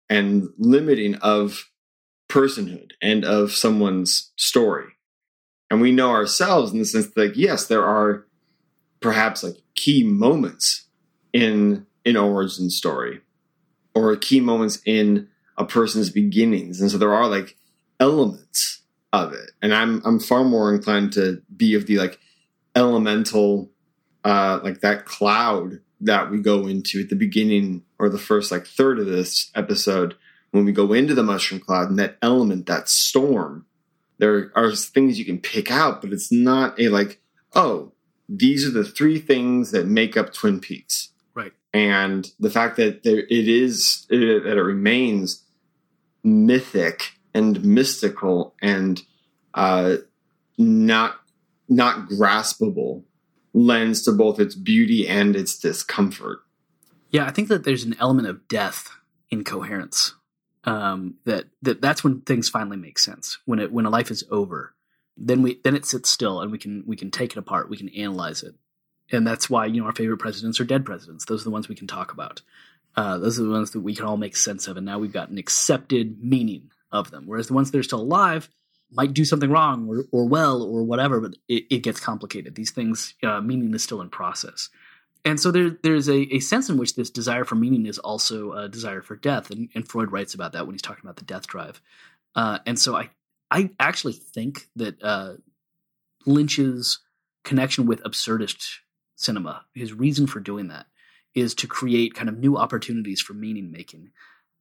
and limiting of personhood and of someone's story. And we know ourselves in the sense that, like, yes, there are perhaps like key moments in an origin story or key moments in a person's beginnings. And so there are like elements of it. And I'm I'm far more inclined to be of the like elemental uh like that cloud that we go into at the beginning or the first like third of this episode when we go into the mushroom cloud and that element, that storm, there are things you can pick out, but it's not a like, oh, these are the three things that make up Twin Peaks. Right. And the fact that there it is it, that it remains mythic and mystical and uh, not not graspable lends to both its beauty and its discomfort. Yeah, I think that there's an element of death in coherence. Um, that that that's when things finally make sense. When it when a life is over, then we then it sits still and we can we can take it apart. We can analyze it, and that's why you know our favorite presidents are dead presidents. Those are the ones we can talk about. Uh, those are the ones that we can all make sense of, and now we've got an accepted meaning of them. Whereas the ones that are still alive might do something wrong or, or well or whatever, but it, it gets complicated. These things, uh, meaning is still in process. And so there, there's a, a sense in which this desire for meaning is also a desire for death. And, and Freud writes about that when he's talking about the death drive. Uh, and so I, I actually think that uh, Lynch's connection with absurdist cinema, his reason for doing that, is to create kind of new opportunities for meaning making,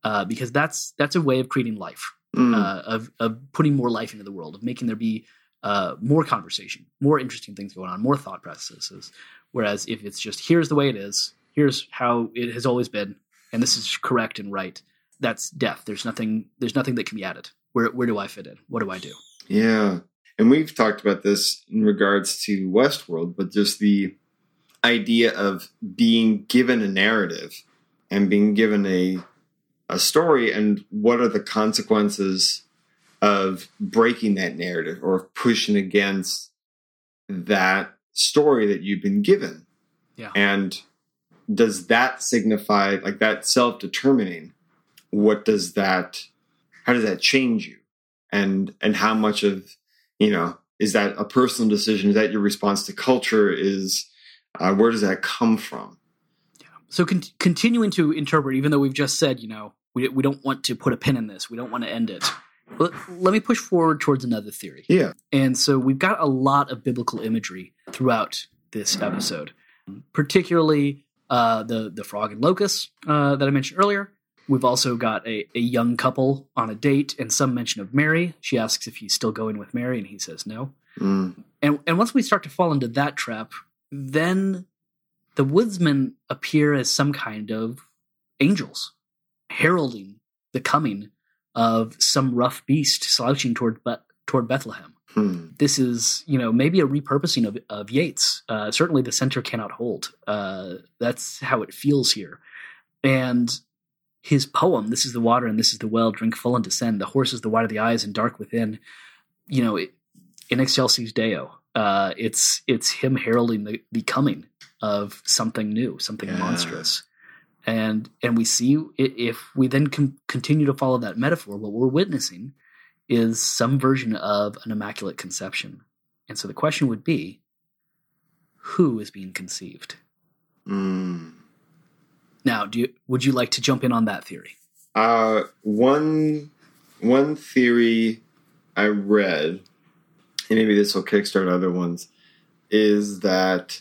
uh, because that's that's a way of creating life Mm. uh, of of putting more life into the world, of making there be uh, more conversation, more interesting things going on, more thought processes. Whereas if it's just here's the way it is, here's how it has always been, and this is correct and right, that's death. There's nothing. There's nothing that can be added. Where where do I fit in? What do I do? Yeah. And we've talked about this in regards to Westworld, but just the idea of being given a narrative and being given a a story and what are the consequences of breaking that narrative or pushing against that story that you've been given. Yeah. And does that signify like that self-determining what does that how does that change you? And and how much of, you know, is that a personal decision? Is that your response to culture? Is uh, where does that come from? So con- continuing to interpret, even though we've just said, you know, we, we don't want to put a pin in this, we don't want to end it. Let, let me push forward towards another theory. Yeah. And so we've got a lot of biblical imagery throughout this episode, particularly uh, the the frog and locust uh, that I mentioned earlier. We've also got a, a young couple on a date and some mention of Mary. She asks if he's still going with Mary, and he says no. Mm. And and once we start to fall into that trap, then the woodsmen appear as some kind of angels, heralding the coming of some rough beast slouching toward Be- toward Bethlehem. Hmm. This is, you know, maybe a repurposing of, of Yeats. Uh, certainly, the center cannot hold. Uh, that's how it feels here. And his poem, "This is the water and this is the well, drink full and descend. The horse is the white of the eyes and dark within." You know, it, in excelsis Deo, uh, it's it's him heralding the, the coming of something new, something Yeah. monstrous. And and we see if we then con- continue to follow that metaphor, what we're witnessing is some version of an immaculate conception. And so the question would be, who is being conceived? Mm. Now, do you, would you like to jump in on that theory? Uh, one one theory I read, and maybe this will kickstart other ones, is that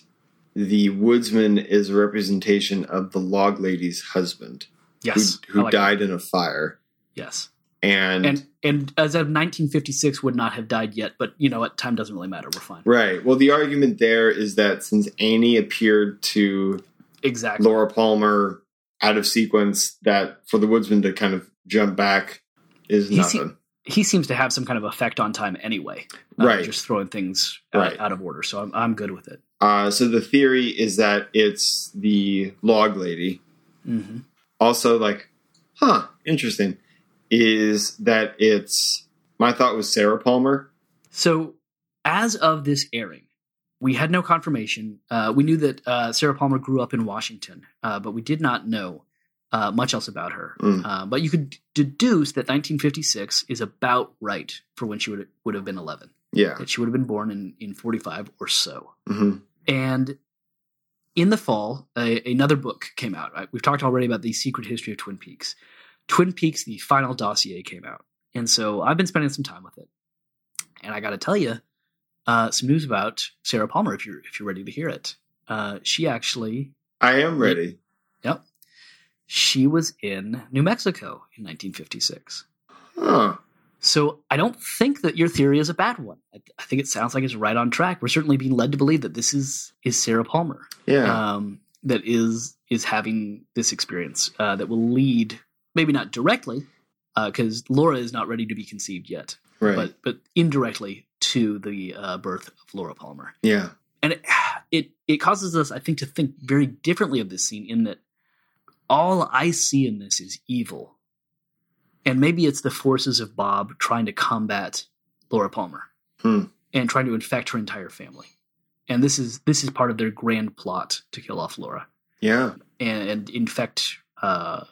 the woodsman is a representation of the log lady's husband, Yes, who, who like that. died in a fire, Yes, and, and and as of 1956, would not have died yet. But you know what? Time doesn't really matter. We're fine. right. Well, the argument there is that since Annie appeared to Exactly. Laura Palmer out of sequence, that for the woodsman to kind of jump back is He se- nothing. he seems to have some kind of effect on time anyway. uh, Right. Just throwing things out, Right. out of order. So I'm, I'm good with it. Uh, so the theory is that it's the log lady. hmm Also, like, huh, interesting, is that it's my thought was Sarah Palmer. So as of this airing, we had no confirmation. Uh, we knew that uh, Sarah Palmer grew up in Washington, uh, but we did not know uh, much else about her. Mm. Uh, but you could deduce that 1956 is about right for when she would would have been 11. Yeah. That she would have been born in in 45 or so. hmm And in the fall, a, another book came out. Right? We've talked already about the secret history of Twin Peaks. Twin Peaks, the final dossier came out. And so I've been spending some time with it. And I got to tell you, uh, some news about Sarah Palmer, if you're, if you're ready to hear it. Uh, she actually, I am ready. yep, she was in New Mexico in 1956. Huh. So I don't think that your theory is a bad one. I, I think it sounds like it's right on track. We're certainly being led to believe that this is is Sarah Palmer Yeah. um, that is is having this experience uh, that will lead, maybe not directly, because Laura is not ready to be conceived yet, right. but but indirectly to the uh, birth of Laura Palmer, yeah. and it, it it causes us, I think, to think very differently of this scene in that all I see in this is evil, and maybe it's the forces of Bob trying to combat Laura Palmer Hmm. and trying to infect her entire family. And this is this is part of their grand plot to kill off Laura Yeah. and, and infect uh,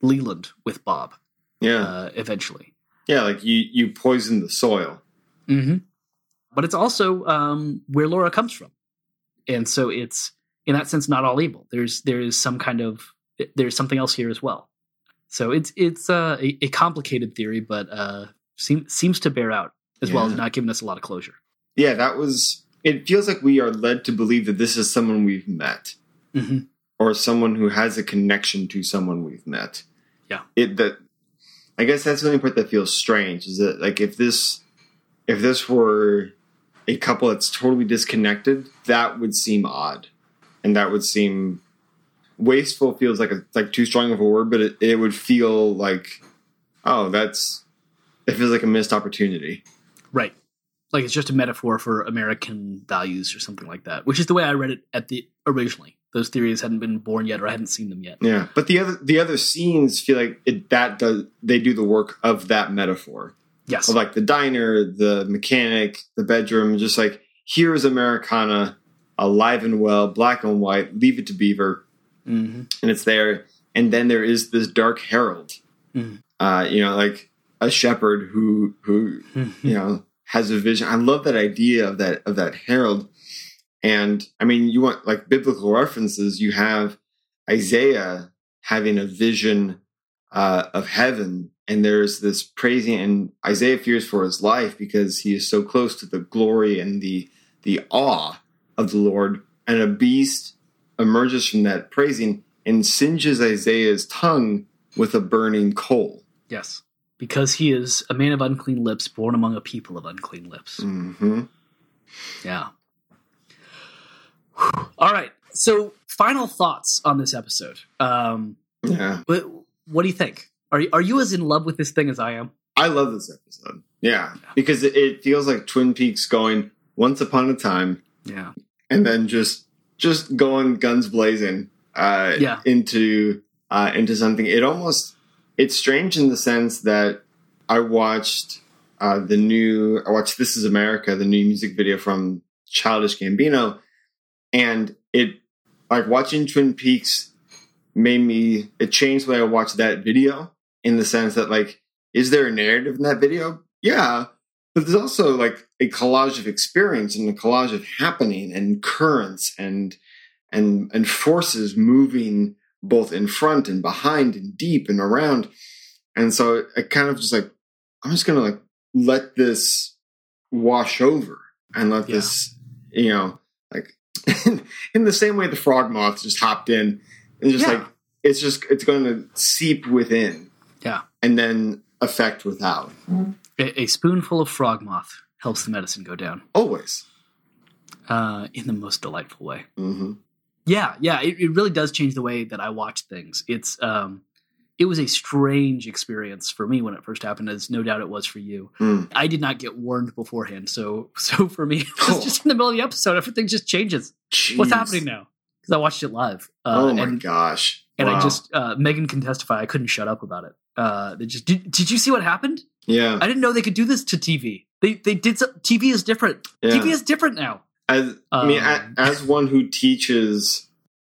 Leland with Bob Yeah. uh, eventually. yeah. Like you, you poison the soil. Mm-hmm. But it's also um, where Laura comes from, and so it's in that sense not all evil. There's there is some kind of there's something else here as well. So it's it's uh, a, a complicated theory, but uh, seem, seems to bear out as well as not giving us a lot of closure. Yeah. That was. It feels like we are led to believe that this is someone we've met. Mm-hmm. or someone who has a connection to someone we've met. Yeah. It that I guess that's the only part that feels strange is that like if this if this were a couple that's totally disconnected, that would seem odd, and that would seem wasteful. Feels like a like too strong of a word, but it, it would feel like oh, that's it feels like a missed opportunity. Right. Like it's just a metaphor for American values or something like that, which is the way I read it at the originally. Those theories hadn't been born yet, or I hadn't seen them yet. Yeah, but the other the other scenes feel like it, that does they do the work of that metaphor. Yes. Of like the diner, the mechanic, the bedroom, just like here's Americana, alive and well, black and white. Leave it to Beaver, hmm and it's there. And then there is this dark herald, Mhm. uh, you know, like a shepherd who who you know has a vision. I love that idea of that of that herald. And I mean, you want like biblical references. You have Isaiah having a vision uh, of heaven, and there's this praising, and Isaiah fears for his life because he is so close to the glory and the the awe of the Lord. And a beast emerges from that praising and singes Isaiah's tongue with a burning coal. Yes. Because he is a man of unclean lips, born among a people of unclean lips. hmm Yeah. Whew. All right. So, final thoughts on this episode. Um, Yeah, what, what do you think? Are you, are you as in love with this thing as I am? I love this episode. Yeah, because it, it feels like Twin Peaks going once upon a time, Yeah. and then just just going guns blazing uh, Yeah. into uh, into something. It almost it's strange in the sense that I watched uh, the new I watched This Is America, the new music video from Childish Gambino, and it like watching Twin Peaks made me it changed the way I watched that video in the sense that like is there a narrative in that video? Yeah. But there's also like a collage of experience and a collage of happening and currents and and and forces moving both in front and behind and deep and around. And so I kind of just like I'm just gonna like let this wash over and let Yeah. this you know like in the same way the frog moth just hopped in and just Yeah. like it's just it's going to seep within Yeah. and then effect without A, a spoonful of frog moth helps the medicine go down always uh, in the most delightful way. hmm Yeah, yeah, it, it really does change the way that I watch things. It's um, it was a strange experience for me when it first happened, as no doubt it was for you. Mm. I did not get warned beforehand, so so for me, it Oh. was just in the middle of the episode, everything just changes. What's happening now? Because I watched it live. Uh, oh my and, gosh And I just uh, Megan can testify. I couldn't shut up about it. Uh, they just did. Did you see what happened? yeah I didn't know they could do this to TV. They they did. Some, TV is different. Yeah. TV is different now. as i mean Um, as one who teaches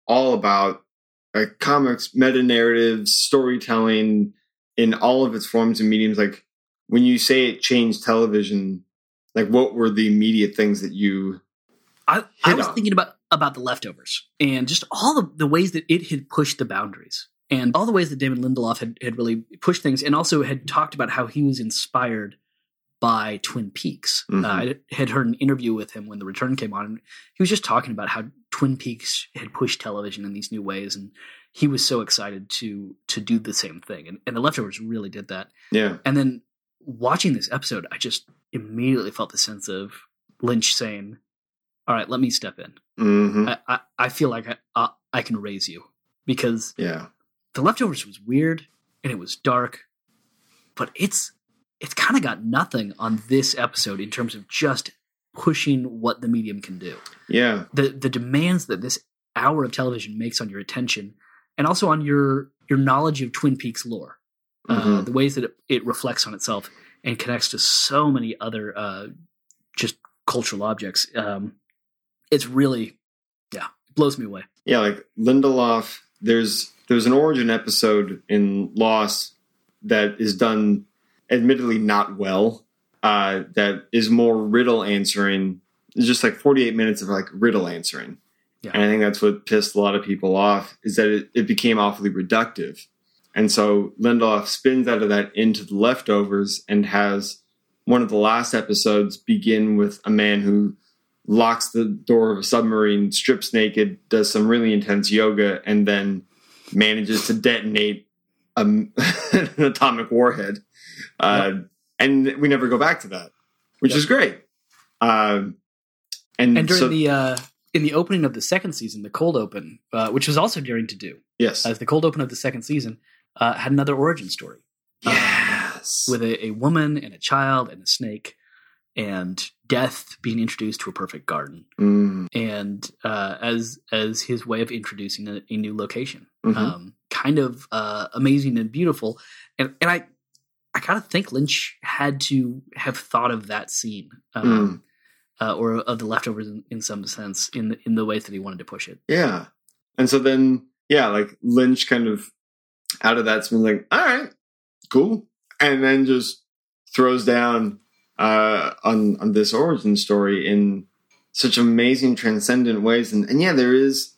all about like comics meta narratives storytelling in all of its forms and mediums like when you say it changed television like what were the immediate things that you I, I was on. thinking about about the leftovers and just all the, the ways that it had pushed the boundaries and all the ways that David Lindelof had, had really pushed things and also had talked about how he was inspired by Twin Peaks. Mhm. Uh, I had heard an interview with him when The Return came on and he was just talking about how Twin Peaks had pushed television in these new ways and he was so excited to to do the same thing and, and the leftovers really did that yeah and then watching this episode, I just immediately felt the sense of Lynch saying, "All right, let me step in. hmm I, I, I feel like I, I I can raise you because yeah the leftovers was weird and it was dark, but it's it's kind of got nothing on this episode in terms of just pushing what the medium can do. yeah The the demands that this hour of television makes on your attention and also on your your knowledge of Twin Peaks lore uh, Mhm. the ways that it, it reflects on itself and connects to so many other uh, just cultural objects. Um, it's really, yeah, it blows me away. yeah like lindelof there's there's an origin episode in lost that is done admittedly not well uh that is more riddle answering it's just like 48 minutes of like riddle answering Yeah. and i think that's what pissed a lot of people off is that it, it became awfully reductive and so lindelof spins out of that into the leftovers and has one of the last episodes begin with a man who locks the door of a submarine, strips naked, does some really intense yoga, and then manages to detonate um, an atomic warhead. Uh, And we never go back to that. which Yep. is great. Um, and And during so, the uh, in the opening of the second season, the cold open, uh, which was also daring to do, yes, as the cold open of the second season uh, had another origin story yes, with a, a woman and a child and a snake, and death being introduced to a perfect garden, Mm, and uh, as as his way of introducing a, a new location. mhm. um, kind of uh, amazing and beautiful. And and I I gotta think Lynch had to have thought of that scene, um, Mm. uh, or of the leftovers in, in some sense, in the, in the ways that he wanted to push it. yeah. And so then, yeah, like Lynch kind of out of that's been like, all right, cool, and then just throws down uh, on on this origin story in such amazing, transcendent ways, and and yeah, there is.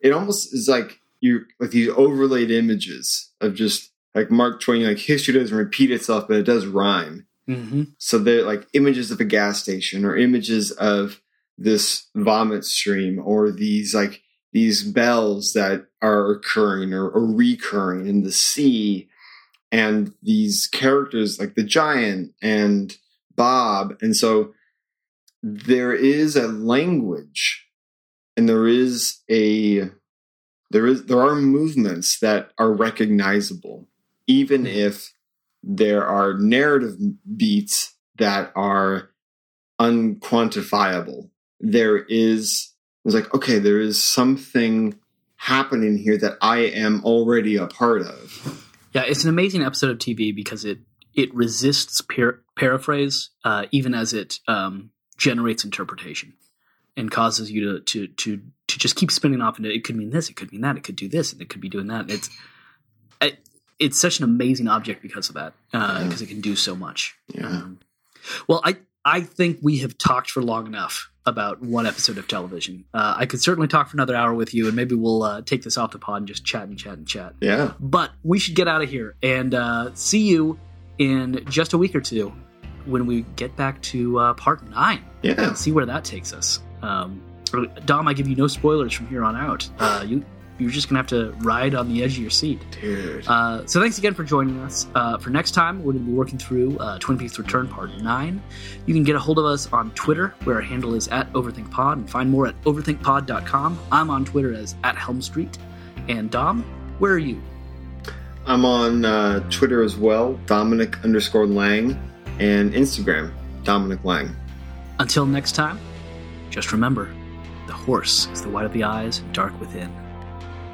It almost is like you like these overlaid images of just like Mark Twain, like history doesn't repeat itself, but it does rhyme. Mm-hmm. So they're like images of a gas station or images of this vomit stream or these like these bells that are occurring or, or recurring in the sea and these characters like the giant and Bob. And so there is a language and there is a there is there are movements that are recognizable even hmm. if there are narrative beats that are unquantifiable. There is it's like okay there is something happening here that i am already a part of. Yeah, it's an amazing episode of TV because it it resists par- paraphrase, uh, even as it um, generates interpretation and causes you to to to to just keep spinning off into it could mean this, it could mean that, it could do this, and it could be doing that. It's it, it's such an amazing object because of that, because it can do so much. yeah Um, well, I I think we have talked for long enough about one episode of television. Uh, I could certainly talk for another hour with you, and maybe we'll uh, take this off the pod and just chat and chat and chat. yeah But we should get out of here and uh, see you in just a week or two when we get back to uh, part nine yeah see where that takes us. Um, Dom, I give you no spoilers from here on out. Uh, you you're just gonna have to ride on the edge of your seat. dude Uh, so thanks again for joining us. Uh, for next time, we're to be working through uh, Twin Peaks Return Part 9. You can get a hold of us on Twitter, where our handle is at OverthinkPod, and find more at overthinkpod.com. I'm on Twitter as at Helm Street. And Dom, where are you? i'm on uh, twitter as well dominic underscore lang and instagram dominic lang Until next time, just remember the horse is the white of the eyes and dark within.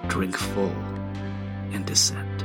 Drink full and descend.